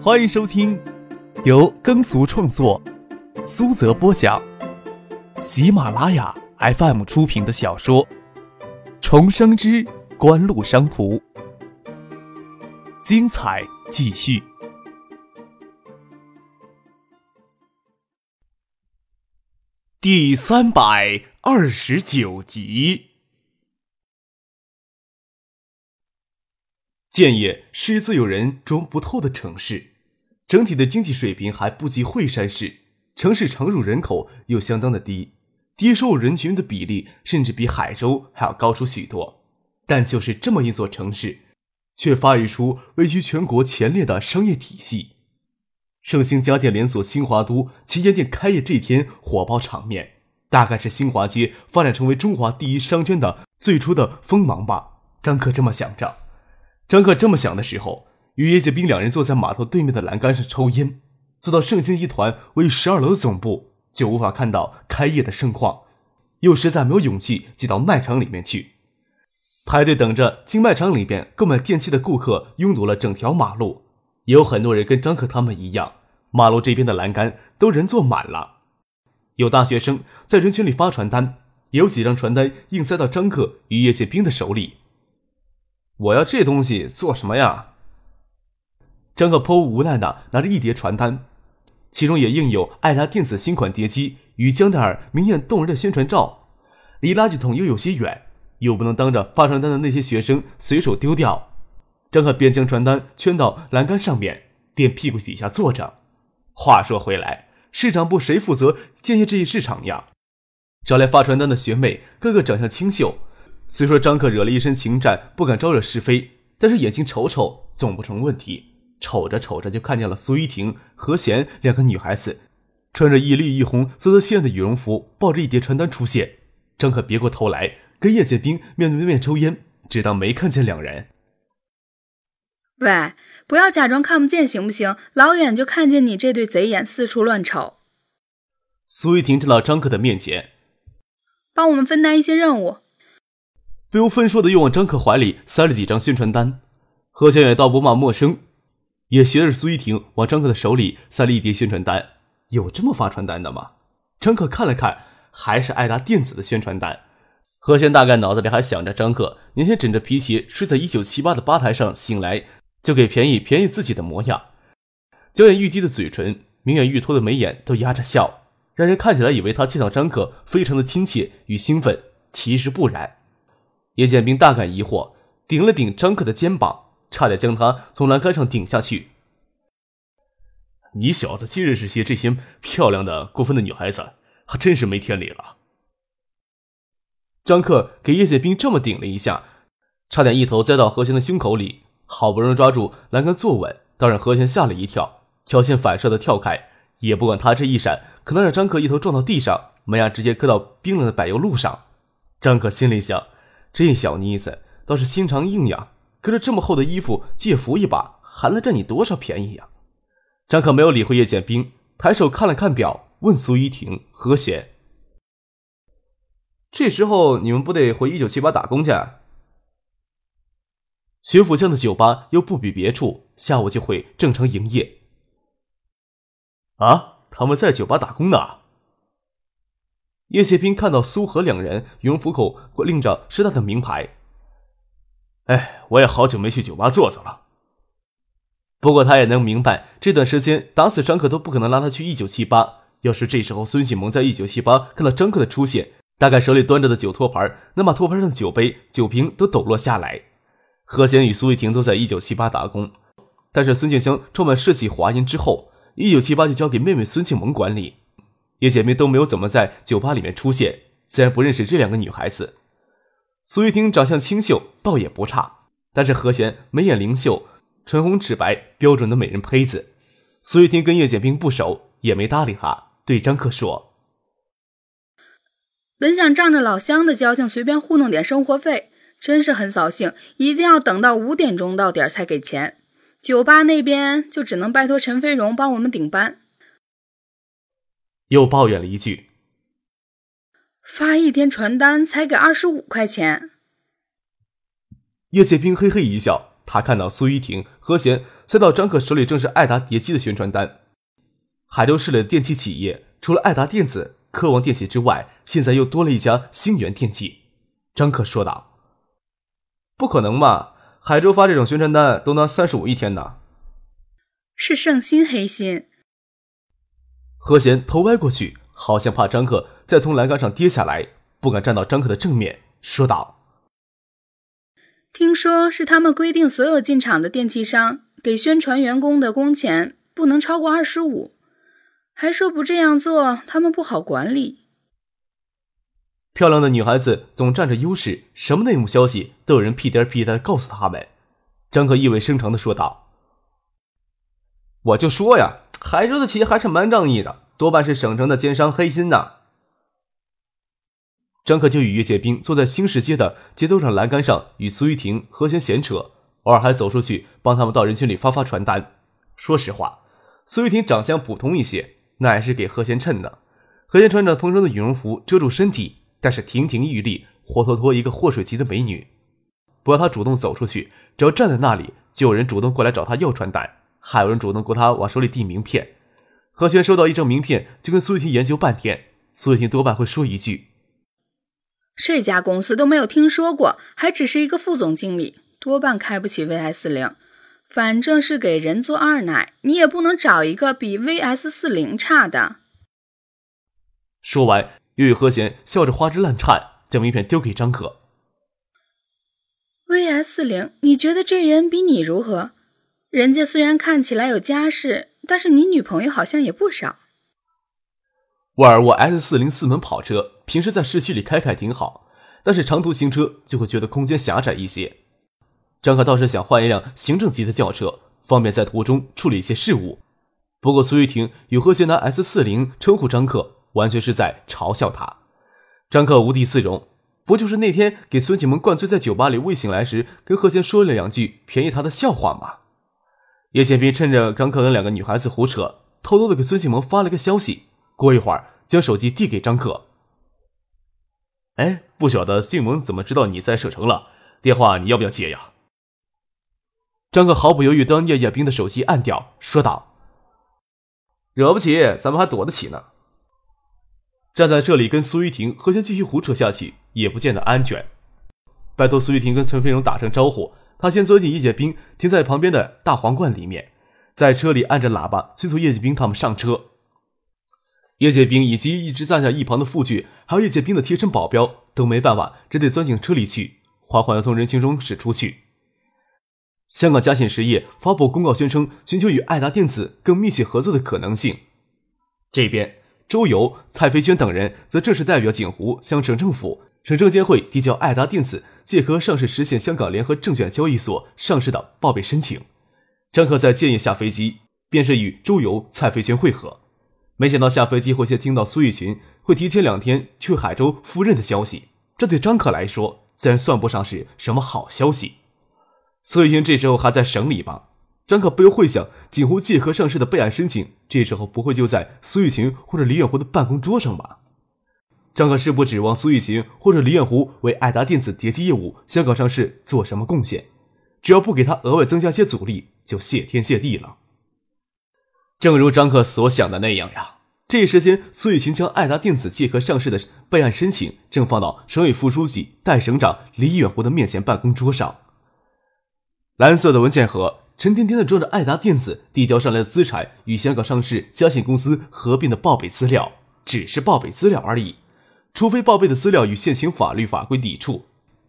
欢迎收听由耕俗创作、苏泽播讲、喜马拉雅 FM 出品的小说《重生之官路商途》，精彩继续，第三百二十九集。建业是最有人装不透的城市，整体的经济水平还不及惠山市，城市常住人口又相当的低，低收入人群的比例甚至比海州还要高出许多。但就是这么一座城市，却发育出位居全国前列的商业体系。盛兴家电连锁新华都旗舰店开业这天火爆场面，大概是新华街发展成为中华第一商圈的最初的锋芒吧。张克这么想着。张克这么想的时候，与叶剑兵两人坐在码头对面的栏杆上抽烟。坐到盛兴集团位于十二楼的总部，就无法看到开业的盛况，又实在没有勇气挤到卖场里面去。排队等着进卖场里边购买电器的顾客拥堵了整条马路，也有很多人跟张克他们一样，马路这边的栏杆都人坐满了。有大学生在人群里发传单，也有几张传单硬塞到张克与叶剑兵的手里。我要这东西做什么呀？张克颇无奈的拿着一叠传单，其中也印有爱达电子新款碟机与江奈尔明艳动人的宣传照，离垃圾桶又有些远，又不能当着发传单的那些学生随手丢掉。张克便将传单圈到栏杆上面，垫屁股底下坐着。话说回来，市场部谁负责建业这一市场呀？找来发传单的学妹，个个长相清秀。虽说张克惹了一身情债，不敢招惹是非，但是眼睛瞅瞅总不成问题。瞅着瞅着就看见了苏依婷、何贤两个女孩子，穿着一绿一红色泽鲜艳的羽绒服，抱着一叠传单出现。张克别过头来跟叶剑兵面对面抽烟，只当没看见两人。喂，不要假装看不见行不行？老远就看见你这对贼眼四处乱瞅。苏依婷站到张克的面前，帮我们分担一些任务。不由分说的又往张克怀里塞了几张宣传单，何小远倒不骂陌生，也学着苏依婷往张克的手里塞了一叠宣传单。有这么发传单的吗？张克看了看，还是爱达电子的宣传单。何贤大概脑子里还想着张克年前枕着皮鞋睡在一九七八的吧台上醒来就给便宜便宜自己的模样，娇艳欲滴的嘴唇，明艳欲脱的眉眼都压着笑，让人看起来以为他见到张克非常的亲切与兴奋，其实不然。叶剑兵大感疑惑，顶了顶张克的肩膀，差点将他从栏杆上顶下去。你小子竟认识些这些漂亮的、过分的女孩子，还真是没天理了。张克给叶剑兵这么顶了一下，差点一头栽到何贤的胸口里，好不容易抓住栏杆坐稳，倒让何贤吓了一跳，条件反射的跳开，也不管他这一闪可能让张克一头撞到地上，门牙直接磕到冰冷的柏油路上。张克心里想。这小妮子倒是心肠硬呀，可是这么厚的衣服借扶一把，还能占你多少便宜呀？张可没有理会叶剑兵，抬手看了看表，问苏依婷、何贤：“这时候你们不得回一九七八打工去？”学府巷的酒吧又不比别处，下午就会正常营业。啊，他们在酒吧打工呢。叶谢斌看到苏和两人羽绒服口拎着师大的名牌，哎，我也好久没去酒吧坐坐了。不过他也能明白，这段时间打死张克都不可能拉他去一九七八。要是这时候孙启萌在一九七八看到张克的出现，大概手里端着的酒托盘能把托盘上的酒杯、酒瓶都抖落下来。何贤与苏玉婷都在一九七八打工，但是孙庆香创办世纪华银之后，一九七八就交给妹妹孙庆萌管理。叶姐妹都没有怎么在酒吧里面出现，自然不认识这两个女孩子。苏玉婷长相清秀，倒也不差，但是何贤眉眼灵秀，唇红齿白，标准的美人胚子。苏玉婷跟叶剑兵不熟，也没搭理他，对张克说：“本想仗着老乡的交情，随便糊弄点生活费，真是很扫兴，一定要等到五点钟到点才给钱。酒吧那边就只能拜托陈飞荣帮我们顶班。”又抱怨了一句：“发一天传单才给二十五块钱。”叶剑兵嘿嘿一笑，他看到苏依婷、何贤塞到张克手里正是爱达叠机的宣传单。海州市的电器企业除了爱达电子、科王电器之外，现在又多了一家星源电器。张克说道：“不可能嘛？海州发这种宣传单都拿三十五一天呢。”是圣心黑心。何贤头歪过去，好像怕张克再从栏杆上跌下来，不敢站到张克的正面，说道：“听说是他们规定，所有进厂的电器商给宣传员工的工钱不能超过二十五。”还说不这样做，他们不好管理。漂亮的女孩子总占着优势，什么内幕消息都有人屁颠屁颠的告诉他们。张克意味深长的说道：“我就说呀，海州的企业还是蛮仗义的，多半是省城的奸商黑心呐。”张克就与岳建兵坐在新市街的街头上栏杆上，与苏玉婷、何贤闲扯，偶尔还走出去帮他们到人群里发发传单。说实话，苏玉婷长相普通一些。那也是给何贤衬的。何贤穿着蓬松的羽绒服遮住身体，但是亭亭玉立，活脱脱一个祸水级的美女。不要他主动走出去，只要站在那里，就有人主动过来找他要传单，还有人主动过他往手里递名片。何贤收到一张名片，就跟苏玉婷研究半天。苏玉婷多半会说一句：“这家公司都没有听说过，还只是一个副总经理，多半开不起 VS 四零。”反正是给人做二奶，你也不能找一个比 VS 四零差的。说完，又与何贤笑着花枝乱颤，将名片丢给张可。VS 四零，你觉得这人比你如何？人家虽然看起来有家世，但是你女朋友好像也不少。沃尔沃 S 四零四门跑车，平时在市区里开开挺好，但是长途行车就会觉得空间狭窄一些。张可倒是想换一辆行政级的轿车，方便在途中处理一些事务。不过苏玉婷与何贤拿 S 四零称呼张克，完全是在嘲笑他。张克无地自容，不就是那天给孙启萌灌醉在酒吧里未醒来时，跟何贤说了两句便宜他的笑话吗？叶建斌趁着张克跟两个女孩子胡扯，偷偷的给孙启萌发了个消息。过一会儿，将手机递给张克。哎，不晓得俊萌怎么知道你在省城了？电话你要不要接呀？张克毫不犹豫将叶叶冰的手机按掉，说道：“惹不起，咱们还躲得起呢。站在这里跟苏玉婷、何贤继续胡扯下去，也不见得安全。拜托苏玉婷跟陈飞荣打声招呼，他先钻进叶剑冰停在旁边的大皇冠里面，在车里按着喇叭催促叶剑冰他们上车。叶剑冰以及一直站在一旁的傅俊，还有叶剑冰的贴身保镖都没办法，只得钻进车里去，缓缓的从人群中驶出去。”香港嘉信实业发布公告，宣称寻求与爱达电子更密切合作的可能性。这边，周游、蔡飞娟等人则正式代表锦湖向省政府、省证监会递交爱达电子借壳上市实现香港联合证券交易所上市的报备申请。张克在建业下飞机，便是与周游、蔡飞群会合。没想到下飞机后先听到苏玉群会提前两天去海州赴任的消息，这对张克来说自然算不上是什么好消息。苏玉群这时候还在省里吧？张可不由会想，锦湖借壳上市的备案申请，这时候不会就在苏玉群或者李远湖的办公桌上吧？张可是不指望苏玉琴或者李远湖为爱达电子叠机业务香港上市做什么贡献，只要不给他额外增加些阻力，就谢天谢地了。正如张克所想的那样呀，这一时间，苏玉琴将爱达电子借壳上市的备案申请正放到省委副书记、代省长李远湖的面前办公桌上。蓝色的文件盒沉甸甸的装着爱达电子递交上来的资产与香港上市嘉信公司合并的报备资料，只是报备资料而已。除非报备的资料与现行法律法规抵触，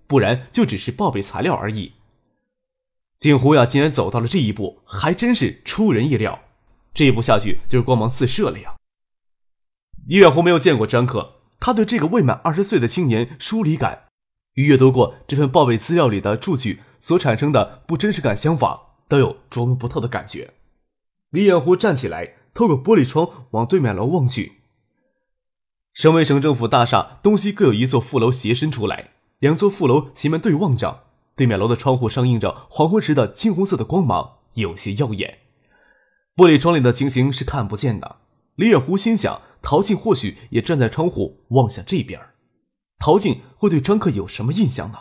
不然就只是报备材料而已。景湖呀，竟然走到了这一步，还真是出人意料。这一步下去就是光芒四射了呀！李远湖没有见过张克，他对这个未满二十岁的青年疏离感，与阅读过这份报备资料里的数据。所产生的不真实感相仿，都有琢磨不透的感觉。李远湖站起来，透过玻璃窗往对面楼望去。省委省政府大厦东西各有一座副楼斜伸出来，两座副楼斜面对望着，对面楼的窗户上映着黄昏时的金红色的光芒，有些耀眼。玻璃窗里的情形是看不见的。李远湖心想，陶静或许也站在窗户望向这边，陶静会对张克有什么印象呢？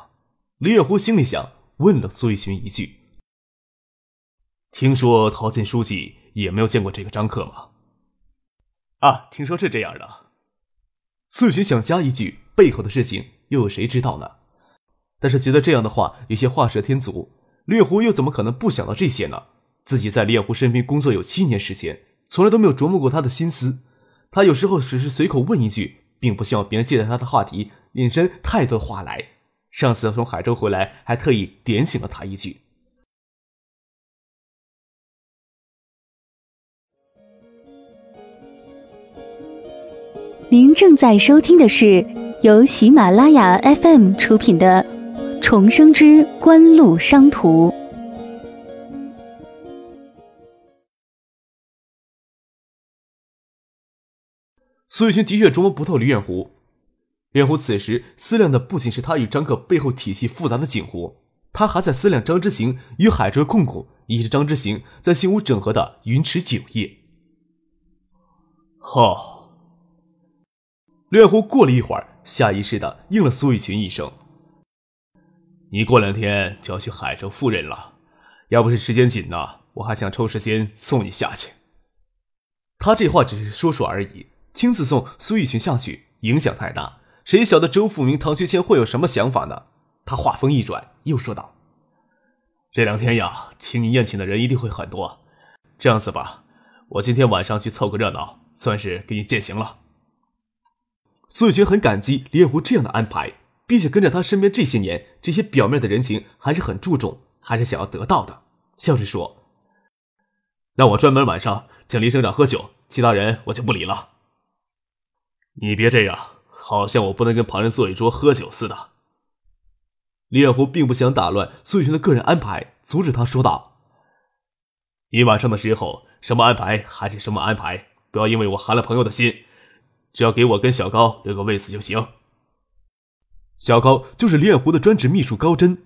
李远湖心里想。问了苏玉群一句：“听说陶建书记也没有见过这个张克吗？啊，听说是这样的。苏雨群想加一句：“背后的事情又有谁知道呢？”但是觉得这样的话有些画蛇添足。烈狐又怎么可能不想到这些呢？自己在烈狐身边工作有七年时间，从来都没有琢磨过他的心思。他有时候只是随口问一句，并不希望别人借着他的话题引申太多话来。上次从海州回来，还特意点醒了他一句。您正在收听的是由喜马拉雅 FM 出品的《重生之官路商途》。苏玉群的确琢磨不透李远湖。李远湖此时思量的不仅是他与张克背后体系复杂的锦湖，他还在思量张之行与海哲控股，以及张之行在新屋整合的云池酒业。哦。李远湖过了一会儿，下意识的应了苏玉群一声：“你过两天就要去海州赴任了，要不是时间紧呢，我还想抽时间送你下去。”他这话只是说说而已，亲自送苏玉群下去影响太大，谁晓得周富明、唐学谦会有什么想法呢？他话锋一转，又说道：“这两天呀，请你宴请的人一定会很多。这样子吧，我今天晚上去凑个热闹，算是给你践行了。”苏雨群很感激李远湖这样的安排，并且跟着他身边这些年，这些表面的人情还是很注重，还是想要得到的。笑着说：“那我专门晚上请李省长喝酒，其他人我就不理了。”你别这样，好像我不能跟旁人坐一桌喝酒似的。李远湖并不想打乱苏雨群的个人安排，阻止他说道：“你晚上的时候什么安排还是什么安排，不要因为我寒了朋友的心。”只要给我跟小高留个位子就行。小高就是李远湖的专职秘书高真。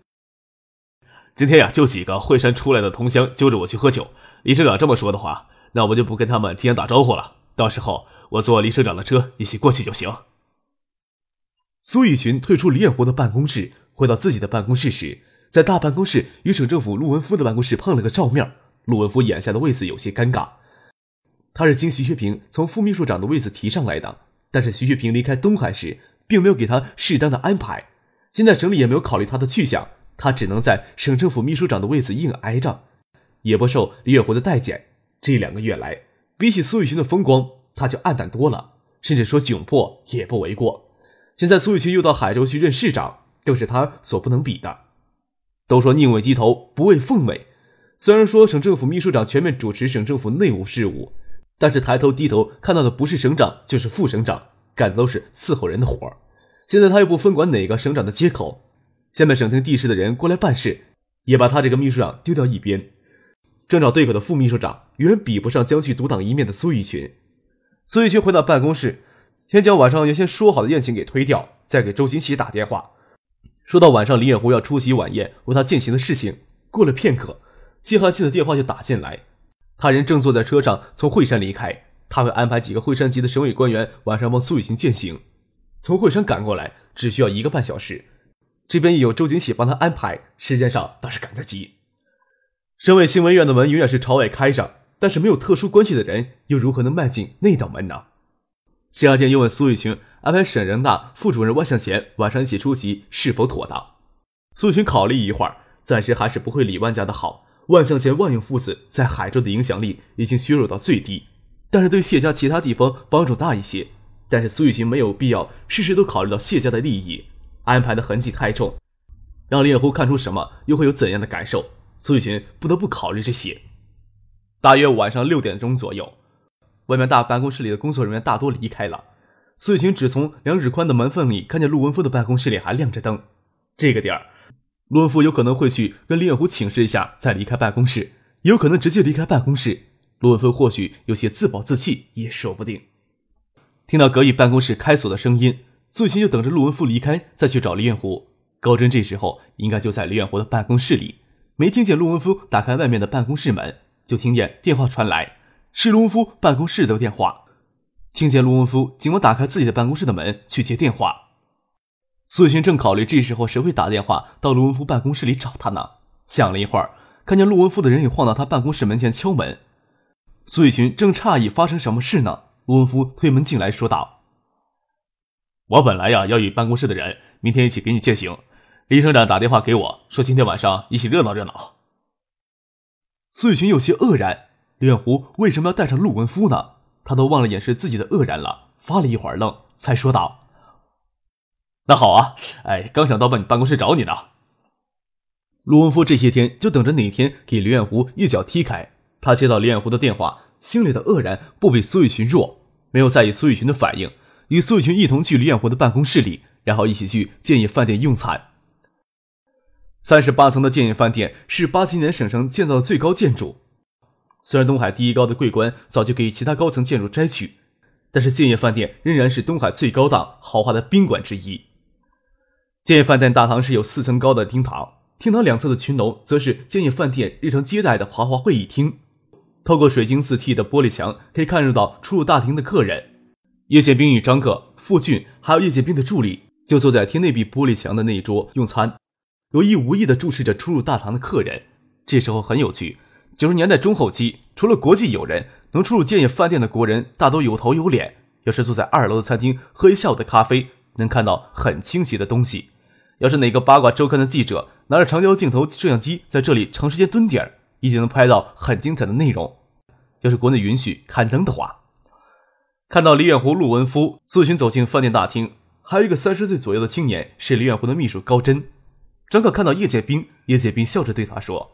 今天呀，就几个惠山出来的同乡揪着我去喝酒。李省长这么说的话，那我就不跟他们提前打招呼了。到时候我坐李省长的车一起过去就行。苏以群退出李远湖的办公室，回到自己的办公室时，在大办公室与省政府陆文夫的办公室碰了个照面。陆文夫眼下的位子有些尴尬。他是经徐学平从副秘书长的位子提上来的，但是徐学平离开东海时，并没有给他适当的安排。现在省里也没有考虑他的去向，他只能在省政府秘书长的位子硬挨着，也不受李远湖的待见。这两个月来，比起苏雨群的风光，他就黯淡多了，甚至说窘迫也不为过。现在苏雨群又到海州去任市长，更是他所不能比的。都说宁为鸡头，不为凤尾。虽然说省政府秘书长全面主持省政府内务事务。但是抬头低头看到的不是省长就是副省长，干的都是伺候人的活儿。现在他又不分管哪个省长的接口，下面省厅地市的人过来办事，也把他这个秘书长丢掉一边。正找对口的副秘书长，远比不上将去独当一面的苏玉群。苏玉群回到办公室，先将晚上原先说好的宴请给推掉，再给周新奇打电话，说到晚上李远湖要出席晚宴为他进行的事情。过了片刻，谢汉庆的电话就打进来。他人正坐在车上从惠山离开，他会安排几个惠山籍的省委官员晚上帮苏雨晴践行。从惠山赶过来只需要一个半小时，这边也有周景喜帮他安排，时间上倒是赶得及。省委新闻院的门永远是朝外开着，但是没有特殊关系的人又如何能迈进那道门呢？谢亚健又问苏雨群安排省人大副主任万向前晚上一起出席是否妥当。苏雨群考虑一会儿，暂时还是不会理万家的好。万向前、万应父子在海州的影响力已经削弱到最低，但是对谢家其他地方帮助大一些。但是苏雨晴没有必要事事都考虑到谢家的利益，安排的痕迹太重，让李远湖看出什么，又会有怎样的感受？苏雨晴不得不考虑这些。大约晚上六点钟左右，外面大办公室里的工作人员大多离开了，苏雨晴只从两指宽的门缝里看见陆文夫的办公室里还亮着灯。这个点儿。陆文夫有可能会去跟李远湖请示一下，再离开办公室，也有可能直接离开办公室。陆文夫或许有些自暴自弃，也说不定。听到隔壁办公室开锁的声音，苏晴就等着陆文夫离开再去找李远湖。高真这时候应该就在李远湖的办公室里，没听见陆文夫打开外面的办公室门，就听见电话传来，是陆文夫办公室的电话。听见陆文夫急忙打开自己的办公室的门去接电话。苏群正考虑这时候谁会打电话到陆文夫办公室里找他呢？想了一会儿，看见陆文夫的人影晃到他办公室门前敲门。苏雨群正诧异发生什么事呢，陆文夫推门进来说道：“我本来呀要与办公室的人明天一起给你践行，李省长打电话给我说今天晚上一起热闹热闹。”苏雨群有些愕然，李远湖为什么要带上陆文夫呢？他都忘了掩饰自己的愕然了，发了一会儿愣，才说道：“那好啊，哎，刚想到办你办公室找你呢。”陆文夫这些天就等着哪天给李远湖一脚踢开。他接到李远湖的电话，心里的愕然不比苏雨群弱，没有在意苏雨群的反应，与苏雨群一同去李远湖的办公室里，然后一起去建业饭店用餐。三十八层的建业饭店是八七年省城建造的最高建筑。虽然东海第一高的桂冠早就给其他高层建筑摘去，但是建业饭店仍然是东海最高档豪华的宾馆之一。建业饭店大堂是有四层高的厅堂，厅堂两侧的群楼则是建业饭店日常接待的豪华会议厅。透过水晶四 T 的玻璃墙，可以看到出入大厅的客人。叶剑兵与张克、傅俊还有叶剑兵的助理就坐在厅内壁玻璃墙的那一桌用餐。有意无意地注视着出入大堂的客人。这时候很有趣，九十年代中后期，除了国际友人，能出入建业饭店的国人大都有头有脸。要是坐在二楼的餐厅喝一下午的咖啡，能看到很清晰的东西。要是哪个八卦周刊的记者拿着长焦镜头摄像机在这里长时间蹲点，一定能拍到很精彩的内容。要是国内允许刊登的话，看到李远湖、陆文夫、苏群走进饭店大厅，还有一个三十岁左右的青年是李远湖的秘书高真。张可看到叶剑兵，叶剑兵笑着对他说：“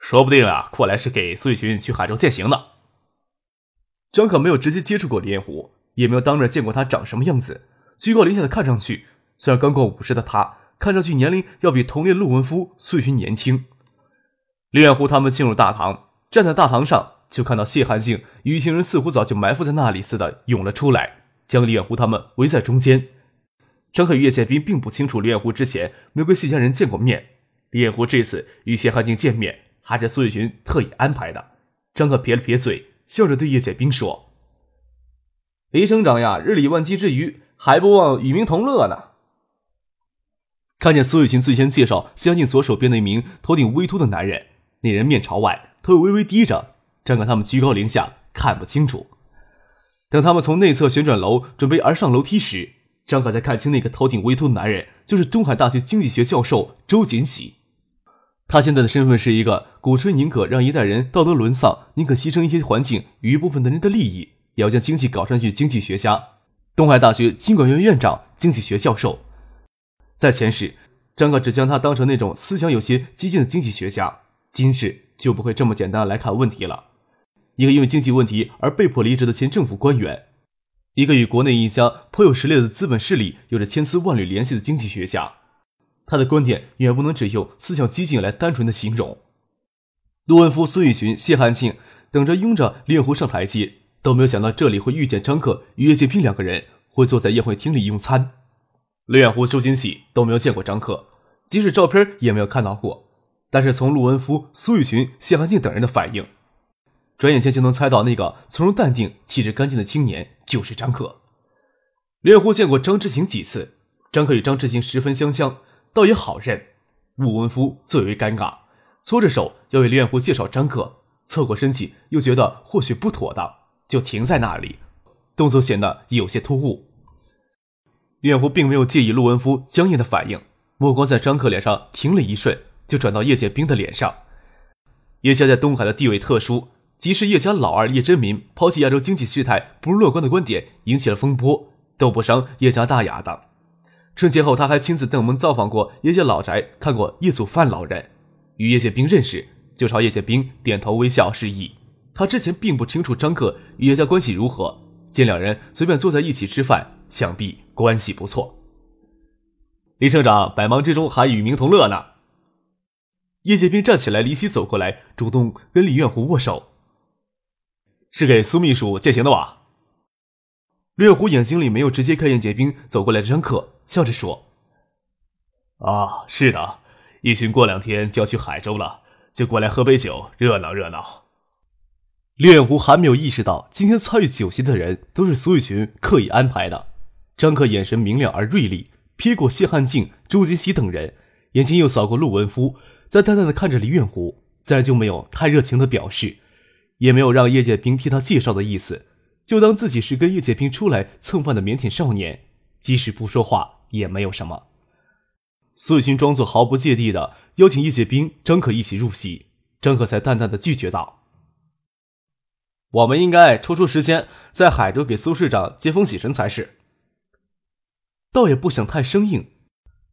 说不定啊，过来是给苏雨群去海州践行的。”张可没有直接接触过李彦湖，也没有当面见过他长什么样子。居高临下的看上去，虽然刚过五十的他，看上去年龄要比同龄陆文夫、苏玉群年轻。李远湖他们进入大堂，站在大堂上，就看到谢汉静与一行人似乎早就埋伏在那里似的涌了出来，将李远湖他们围在中间。张克与叶剑兵并不清楚李远湖之前没有跟谢家人见过面，李远湖这次与谢汉静见面还是苏玉群特意安排的。张克撇了撇嘴，笑着对叶剑兵说：“李省长呀，日理万机之余，还不忘与民同乐呢。”看见苏玉群最先介绍相信左手边那名头顶微秃的男人，那人面朝外，头微微低着。张克他们居高临下，看不清楚。等他们从内侧旋转楼准备而上楼梯时，张可才看清那个头顶微秃的男人，就是东海大学经济学教授周锦喜。他现在的身份是一个鼓吹宁可让一代人道德沦丧，宁可牺牲一些环境与一部分的人的利益，也要将经济搞上去。经济学家，东海大学经管院院长，经济学教授。在前世，张可只将他当成那种思想有些激进的经济学家，今世就不会这么简单来看问题了。一个因为经济问题而被迫离职的前政府官员。一个与国内一家颇有实力的资本势力有着千丝万缕联系的经济学家，他的观点远不能只用思想激进来单纯的形容。陆文夫、孙玉群、谢汉庆等着拥着令狐上台阶，都没有想到这里会遇见张克与叶剑平两个人，会坐在宴会厅里用餐。李远湖、周金喜都没有见过张克，即使照片也没有看到过。但是从陆文夫、苏玉群、谢寒静等人的反应。转眼间就能猜到，那个从容淡定、气质干净的青年就是张克。连湖见过张之行几次，张克与张之行十分相像，倒也好认。陆文夫最为尴尬，搓着手要为李远湖介绍张克，侧过身去又觉得或许不妥当，就停在那里，动作显得有些突兀。李远湖并没有介意陆文夫僵硬的反应，目光在张克脸上停了一瞬，就转到叶剑兵的脸上。叶家在东海的地位特殊。即使叶家老二叶真民抛弃亚洲经济事态不乐观的观点，引起了风波，都不伤叶家大雅的。春节后，他还亲自登门造访过叶家老宅，看过叶祖范老人，与叶剑兵认识，就朝叶剑兵点头微笑示意。他之前并不清楚张克与叶家关系如何，见两人随便坐在一起吃饭，想必关系不错。李省长百忙之中还与民同乐呢。叶剑兵站起来，离席走过来，主动跟李远湖握手。是给苏秘书践行的吧？略虎眼睛里没有直接看叶剑兵走过来的张克，笑着说：“啊，是的，一群过两天就要去海州了，就过来喝杯酒，热闹热闹。”李远湖还没有意识到，今天参与酒席的人都是苏玉群刻意安排的。张克眼神明亮而锐利，瞥过谢汉静、朱金喜等人，眼睛又扫过陆文夫，再淡淡的看着李远湖，自然就没有太热情的表示，也没有让叶剑兵替他介绍的意思，就当自己是跟叶剑兵出来蹭饭的腼腆少年，即使不说话也没有什么。苏雨群装作毫不芥蒂的邀请叶剑兵、张可一起入席，张可才淡淡的拒绝道：“我们应该抽出时间在海州给苏市长接风洗尘才是。”倒也不想太生硬，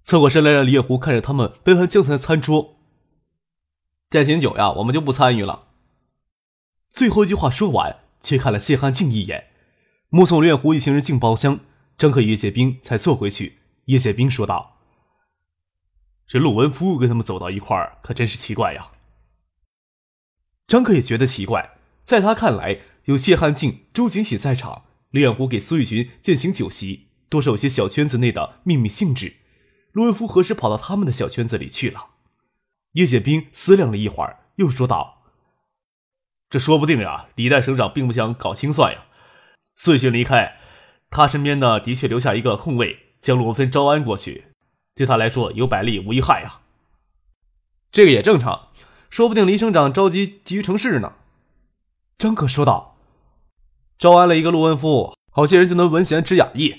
侧过身来让李远湖看着他们杯盘将餐的餐桌。践行酒呀，我们就不参与了。最后一句话说完，却看了谢汉静一眼，目送李远湖一行人进包厢，张可与叶剑兵才坐回去。叶剑兵说道：“这陆文夫跟他们走到一块儿，可真是奇怪呀。”张克也觉得奇怪，在他看来，有谢汉静、周景喜在场，李远湖给苏玉群践行酒席。多少有些小圈子内的秘密性质，陆文夫何时跑到他们的小圈子里去了？叶剑兵思量了一会儿，又说道：“这说不定呀，李代省长并不想搞清算呀。苏雪离开，他身边呢的确留下一个空位，将陆文芬招安过去，对他来说有百利无一害呀。这个也正常，说不定李省长着急急于成事呢。”张可说道：“招安了一个陆文夫，好些人就能闻弦知雅意。”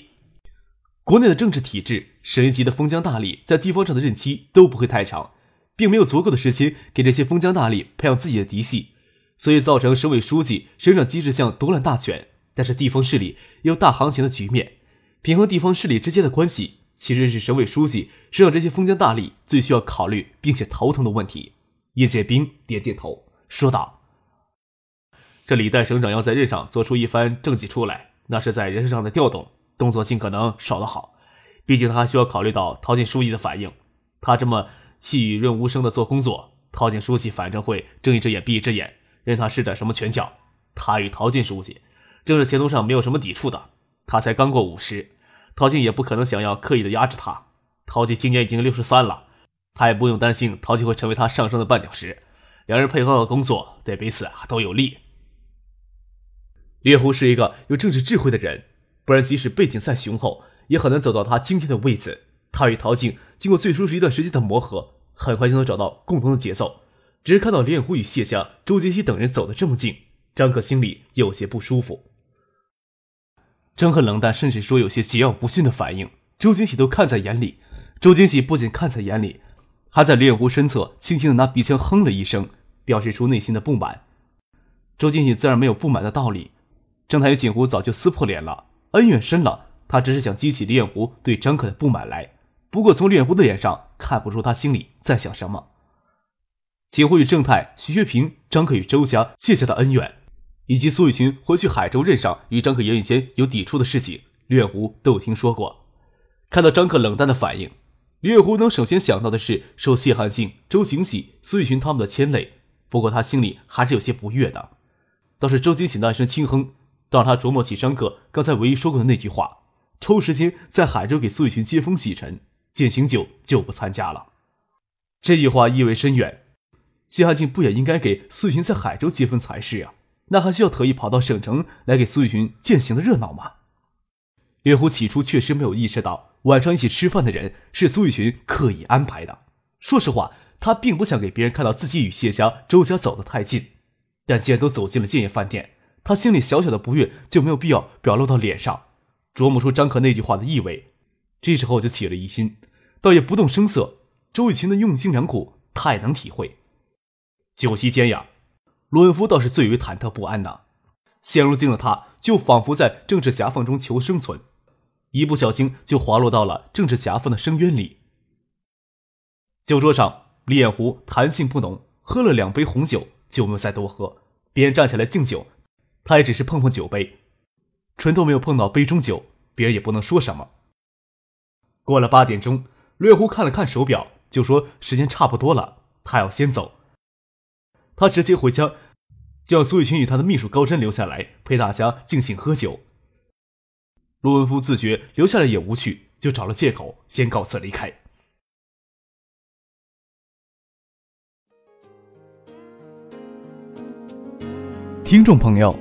国内的政治体制，省一级的封疆大吏在地方上的任期都不会太长，并没有足够的时间给这些封疆大吏培养自己的嫡系，所以造成省委书记、省长机制项独揽大权。但是地方势力有大行情的局面，平衡地方势力之间的关系，其实是省委书记、省长这些封疆大吏最需要考虑并且头疼的问题。叶剑兵点点头，说道：“这李代省长要在任上做出一番政绩出来，那是在人事上的调动。”动作尽可能少的好，毕竟他还需要考虑到陶静书记的反应。他这么细雨润无声的做工作，陶静书记反正会睁一只眼闭一只眼，任他施展什么拳脚。他与陶静书记政治前途上没有什么抵触的。他才刚过五十，陶静也不可能想要刻意的压制他。陶静今年已经六十三了，他也不用担心陶静会成为他上升的绊脚石。两人配合和工作，对彼此都有利。猎狐是一个有政治智慧的人。不然，即使背景再雄厚，也很难走到他今天的位子。他与陶静经过最初是一段时间的磨合，很快就能找到共同的节奏。只是看到连虎与谢家、周金熙等人走得这么近，张可心里有些不舒服。张可冷淡，甚至说有些桀骜不驯的反应，周金喜都看在眼里。周金喜不仅看在眼里，还在连虎身侧轻轻的拿鼻腔哼了一声，表示出内心的不满。周金喜自然没有不满的道理。正太与锦湖早就撕破脸了。恩怨深了，他只是想激起李远湖对张可的不满来。不过从李远湖的脸上看不出他心里在想什么。景湖与郑泰、徐学平、张可与周家、谢家的恩怨，以及苏雨群回去海州任上与张可言语间有抵触的事情，李远湖都有听说过。看到张可冷淡的反应，李远湖能首先想到的是受谢汉静、周景喜、苏雨群他们的牵累。不过他心里还是有些不悦的。倒是周景喜那一声轻哼。让他琢磨起张可刚才唯一说过的那句话：“抽时间在海州给苏雨群接风洗尘，践行酒就不参加了。”这句话意味深远。谢汉静不也应该给苏雨群在海州接风才是啊？那还需要特意跑到省城来给苏雨群践行的热闹吗？岳虎起初确实没有意识到晚上一起吃饭的人是苏雨群刻意安排的。说实话，他并不想给别人看到自己与谢家、周家走得太近。但既然都走进了建业饭店，他心里小小的不悦就没有必要表露到脸上，琢磨出张可那句话的意味。这时候就起了疑心，倒也不动声色。周雨晴的用心良苦，他也能体会。酒席间呀，罗文夫倒是最为忐忑不安呐。现如今的他，就仿佛在政治夹缝中求生存，一不小心就滑落到了政治夹缝的深渊里。酒桌上，李彦湖谈性不浓，喝了两杯红酒就没有再多喝，便站起来敬酒。他也只是碰碰酒杯，唇头没有碰到杯中酒，别人也不能说什么。过了八点钟，略狐看了看手表，就说时间差不多了，他要先走。他直接回家，叫苏雨群与他的秘书高真留下来陪大家尽兴喝酒。陆文夫自觉留下来也无趣，就找了借口先告辞离开。听众朋友。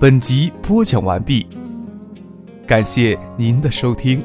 本集播讲完毕，感谢您的收听。